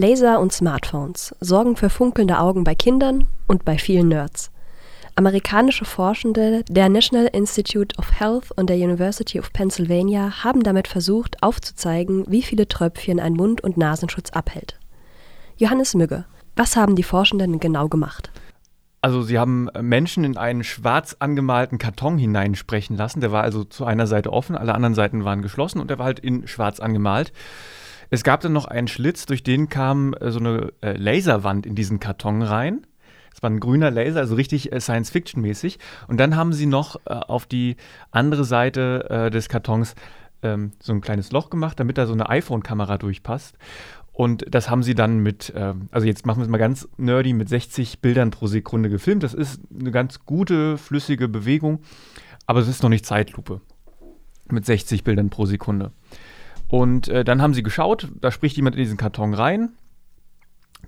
Laser und Smartphones sorgen für funkelnde Augen bei Kindern und bei vielen Nerds. Amerikanische Forschende der National Institute of Health und der University of Pennsylvania haben damit versucht, aufzuzeigen, wie viele Tröpfchen ein Mund- und Nasenschutz abhält. Johannes Mügge, was haben die Forschenden genau gemacht? Also sie haben Menschen in einen schwarz angemalten Karton hineinsprechen lassen. Der war also zu einer Seite offen, alle anderen Seiten waren geschlossen und der war halt in schwarz angemalt. Es gab dann noch einen Schlitz, durch den kam äh, so eine äh, Laserwand in diesen Karton rein. Es war ein grüner Laser, also richtig äh, Science-Fiction-mäßig. Und dann haben sie noch äh, auf die andere Seite äh, des Kartons ähm, so ein kleines Loch gemacht, damit da so eine iPhone-Kamera durchpasst. Und das haben sie dann mit, äh, also jetzt machen wir es mal ganz nerdy, mit 60 Bildern pro Sekunde gefilmt. Das ist eine ganz gute, flüssige Bewegung, aber es ist noch nicht Zeitlupe. Mit 60 Bildern pro Sekunde. Und äh, dann haben sie geschaut, da spricht jemand in diesen Karton rein.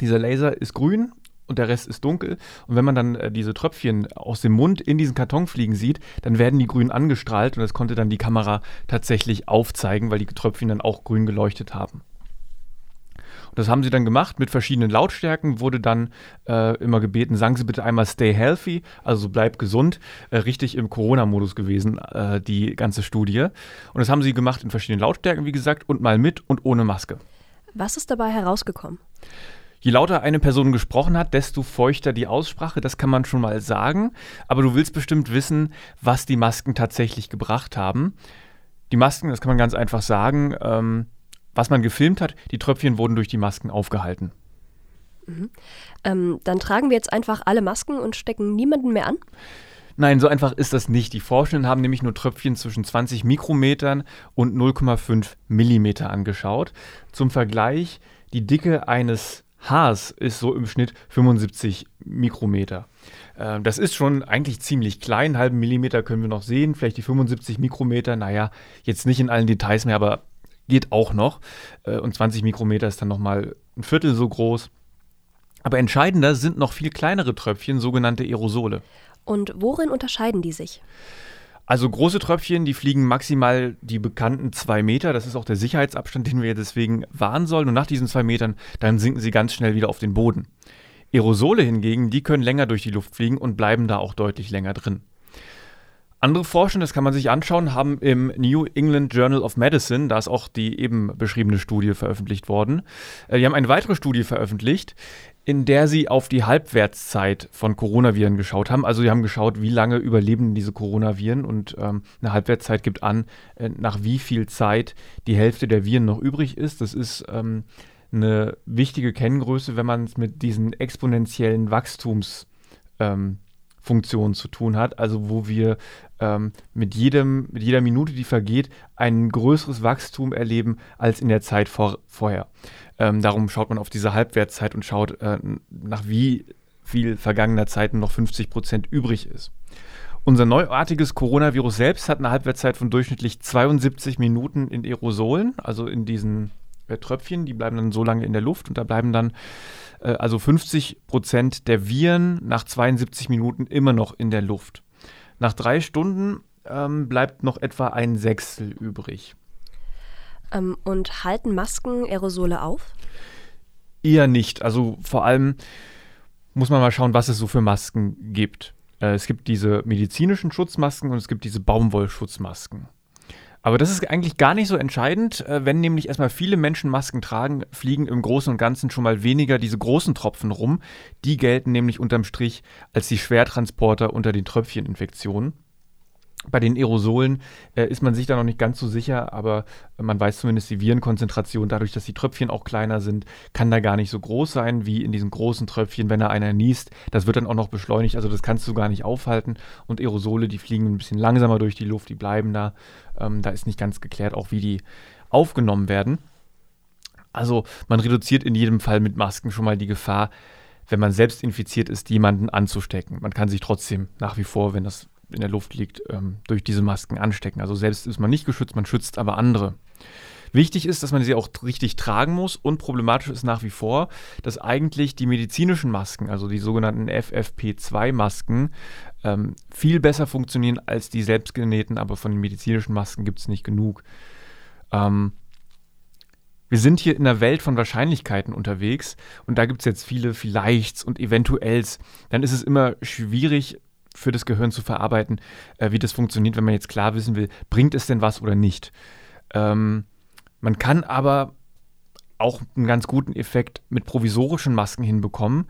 Dieser Laser ist grün und der Rest ist dunkel. Und wenn man dann äh, diese Tröpfchen aus dem Mund in diesen Karton fliegen sieht, dann werden die grün angestrahlt und das konnte dann die Kamera tatsächlich aufzeigen, weil die Tröpfchen dann auch grün geleuchtet haben. Und das haben sie dann gemacht mit verschiedenen Lautstärken, wurde dann äh, immer gebeten, sagen Sie bitte einmal Stay Healthy, also bleib gesund, äh, richtig im Corona-Modus gewesen, äh, die ganze Studie. Und das haben sie gemacht in verschiedenen Lautstärken, wie gesagt, und mal mit und ohne Maske. Was ist dabei herausgekommen? Je lauter eine Person gesprochen hat, desto feuchter die Aussprache, das kann man schon mal sagen. Aber du willst bestimmt wissen, was die Masken tatsächlich gebracht haben. Die Masken, das kann man ganz einfach sagen, ähm, was man gefilmt hat, die Tröpfchen wurden durch die Masken aufgehalten. Mhm. Ähm, dann tragen wir jetzt einfach alle Masken und stecken niemanden mehr an? Nein, so einfach ist das nicht. Die Forschenden haben nämlich nur Tröpfchen zwischen 20 Mikrometern und 0,5 Millimeter angeschaut. Zum Vergleich, die Dicke eines Haars ist so im Schnitt 75 Mikrometer. Äh, das ist schon eigentlich ziemlich klein. Einen halben Millimeter können wir noch sehen. Vielleicht die 75 Mikrometer. Naja, jetzt nicht in allen Details mehr, aber geht auch noch. Äh, und 20 Mikrometer ist dann nochmal ein Viertel so groß. Aber entscheidender sind noch viel kleinere Tröpfchen, sogenannte Aerosole. Und worin unterscheiden die sich? Also große Tröpfchen, die fliegen maximal die bekannten zwei Meter. Das ist auch der Sicherheitsabstand, den wir deswegen wahren sollen. Und nach diesen zwei Metern, dann sinken sie ganz schnell wieder auf den Boden. Aerosole hingegen, die können länger durch die Luft fliegen und bleiben da auch deutlich länger drin. Andere Forschende, das kann man sich anschauen, haben im New England Journal of Medicine, da ist auch die eben beschriebene Studie veröffentlicht worden, äh, die haben eine weitere Studie veröffentlicht, in der sie auf die Halbwertszeit von Coronaviren geschaut haben. Also sie haben geschaut, wie lange überleben diese Coronaviren und ähm, eine Halbwertszeit gibt an, äh, nach wie viel Zeit die Hälfte der Viren noch übrig ist. Das ist ähm, eine wichtige Kenngröße, wenn man es mit diesen exponentiellen Wachstumsfunktionen ähm, zu tun hat, also wo wir ähm, mit, jedem, mit jeder Minute, die vergeht, ein größeres Wachstum erleben als in der Zeit vor, vorher. Ähm, darum schaut man auf diese Halbwertszeit und schaut, äh, nach wie viel vergangener Zeiten noch 50 Prozent übrig ist. Unser neuartiges Coronavirus selbst hat eine Halbwertszeit von durchschnittlich 72 Minuten in Aerosolen, also in diesen Tröpfchen, die bleiben dann so lange in der Luft und da bleiben dann äh, also 50 Prozent der Viren nach 72 Minuten immer noch in der Luft. Nach drei Stunden ähm, bleibt noch etwa ein Sechstel übrig. Ähm, und halten Masken Aerosole auf? Eher nicht. Also vor allem muss man mal schauen, was es so für Masken gibt. Äh, es gibt diese medizinischen Schutzmasken und es gibt diese Baumwollschutzmasken. Aber das ist eigentlich gar nicht so entscheidend, äh, wenn nämlich erstmal viele Menschen Masken tragen, fliegen im Großen und Ganzen schon mal weniger diese großen Tropfen rum. Die gelten nämlich unterm Strich als die Schwertransporter unter den Tröpfcheninfektionen. Bei den Aerosolen äh, ist man sich da noch nicht ganz so sicher, aber man weiß zumindest die Virenkonzentration, dadurch, dass die Tröpfchen auch kleiner sind, kann da gar nicht so groß sein wie in diesen großen Tröpfchen, wenn da einer niest. Das wird dann auch noch beschleunigt, also das kannst du gar nicht aufhalten. Und Aerosole, die fliegen ein bisschen langsamer durch die Luft, die bleiben da. Ähm, da ist nicht ganz geklärt, auch wie die aufgenommen werden. Also man reduziert in jedem Fall mit Masken schon mal die Gefahr, wenn man selbst infiziert ist, jemanden anzustecken. Man kann sich trotzdem nach wie vor, wenn das in der Luft liegt, ähm, durch diese Masken anstecken. Also selbst ist man nicht geschützt, man schützt aber andere. Wichtig ist, dass man sie auch richtig tragen muss und problematisch ist nach wie vor, dass eigentlich die medizinischen Masken, also die sogenannten FFP2-Masken, ähm, viel besser funktionieren als die selbstgenähten, aber von den medizinischen Masken gibt es nicht genug. Ähm, wir sind hier in einer Welt von Wahrscheinlichkeiten unterwegs und da gibt es jetzt viele Vielleichts und Eventuells. Dann ist es immer schwierig für das Gehirn zu verarbeiten, äh, wie das funktioniert, wenn man jetzt klar wissen will, bringt es denn was oder nicht. Ähm, man kann aber auch einen ganz guten Effekt mit provisorischen Masken hinbekommen,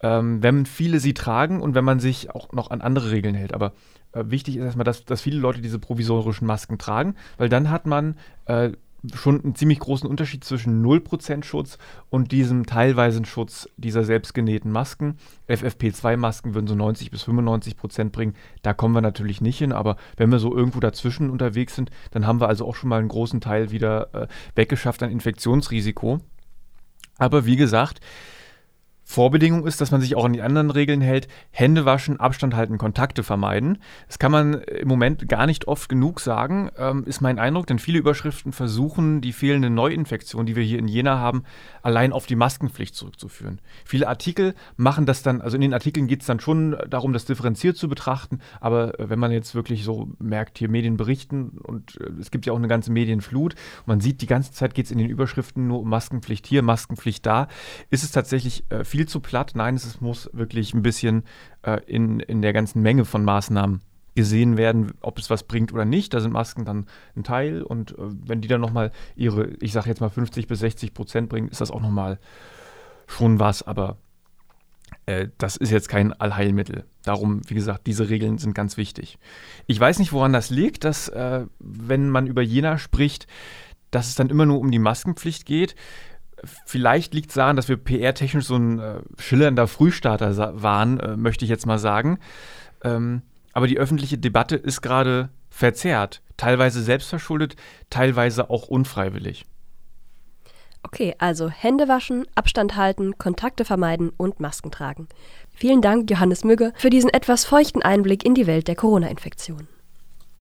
ähm, wenn viele sie tragen und wenn man sich auch noch an andere Regeln hält. Aber äh, wichtig ist erstmal, dass, dass viele Leute diese provisorischen Masken tragen, weil dann hat man äh, schon einen ziemlich großen Unterschied zwischen 0% Schutz und diesem teilweisen Schutz dieser selbstgenähten Masken. FFP2-Masken würden so 90 bis 95% bringen. Da kommen wir natürlich nicht hin, aber wenn wir so irgendwo dazwischen unterwegs sind, dann haben wir also auch schon mal einen großen Teil wieder äh, weggeschafft an Infektionsrisiko. Aber wie gesagt, Vorbedingung ist, dass man sich auch an die anderen Regeln hält. Hände waschen, Abstand halten, Kontakte vermeiden. Das kann man im Moment gar nicht oft genug sagen, ähm, ist mein Eindruck, denn viele Überschriften versuchen, die fehlende Neuinfektion, die wir hier in Jena haben, allein auf die Maskenpflicht zurückzuführen. Viele Artikel machen das dann, also in den Artikeln geht es dann schon darum, das differenziert zu betrachten, aber äh, wenn man jetzt wirklich so merkt, hier Medien berichten und äh, es gibt ja auch eine ganze Medienflut, man sieht, die ganze Zeit geht es in den Überschriften nur um Maskenpflicht hier, Maskenpflicht da, ist es tatsächlich äh, viel viel zu platt. Nein, es muss wirklich ein bisschen äh, in, in der ganzen Menge von Maßnahmen gesehen werden, ob es was bringt oder nicht. Da sind Masken dann ein Teil und äh, wenn die dann nochmal ihre, ich sage jetzt mal 50 bis 60 Prozent bringen, ist das auch nochmal schon was, aber äh, das ist jetzt kein Allheilmittel. Darum, wie gesagt, diese Regeln sind ganz wichtig. Ich weiß nicht, woran das liegt, dass äh, wenn man über Jena spricht, dass es dann immer nur um die Maskenpflicht geht. Vielleicht liegt es daran, dass wir PR-technisch so ein äh, schillernder Frühstarter waren, äh, möchte ich jetzt mal sagen. Ähm, aber die öffentliche Debatte ist gerade verzerrt, teilweise selbstverschuldet, teilweise auch unfreiwillig. Okay, also Hände waschen, Abstand halten, Kontakte vermeiden und Masken tragen. Vielen Dank, Johannes Mügge, für diesen etwas feuchten Einblick in die Welt der Corona-Infektion.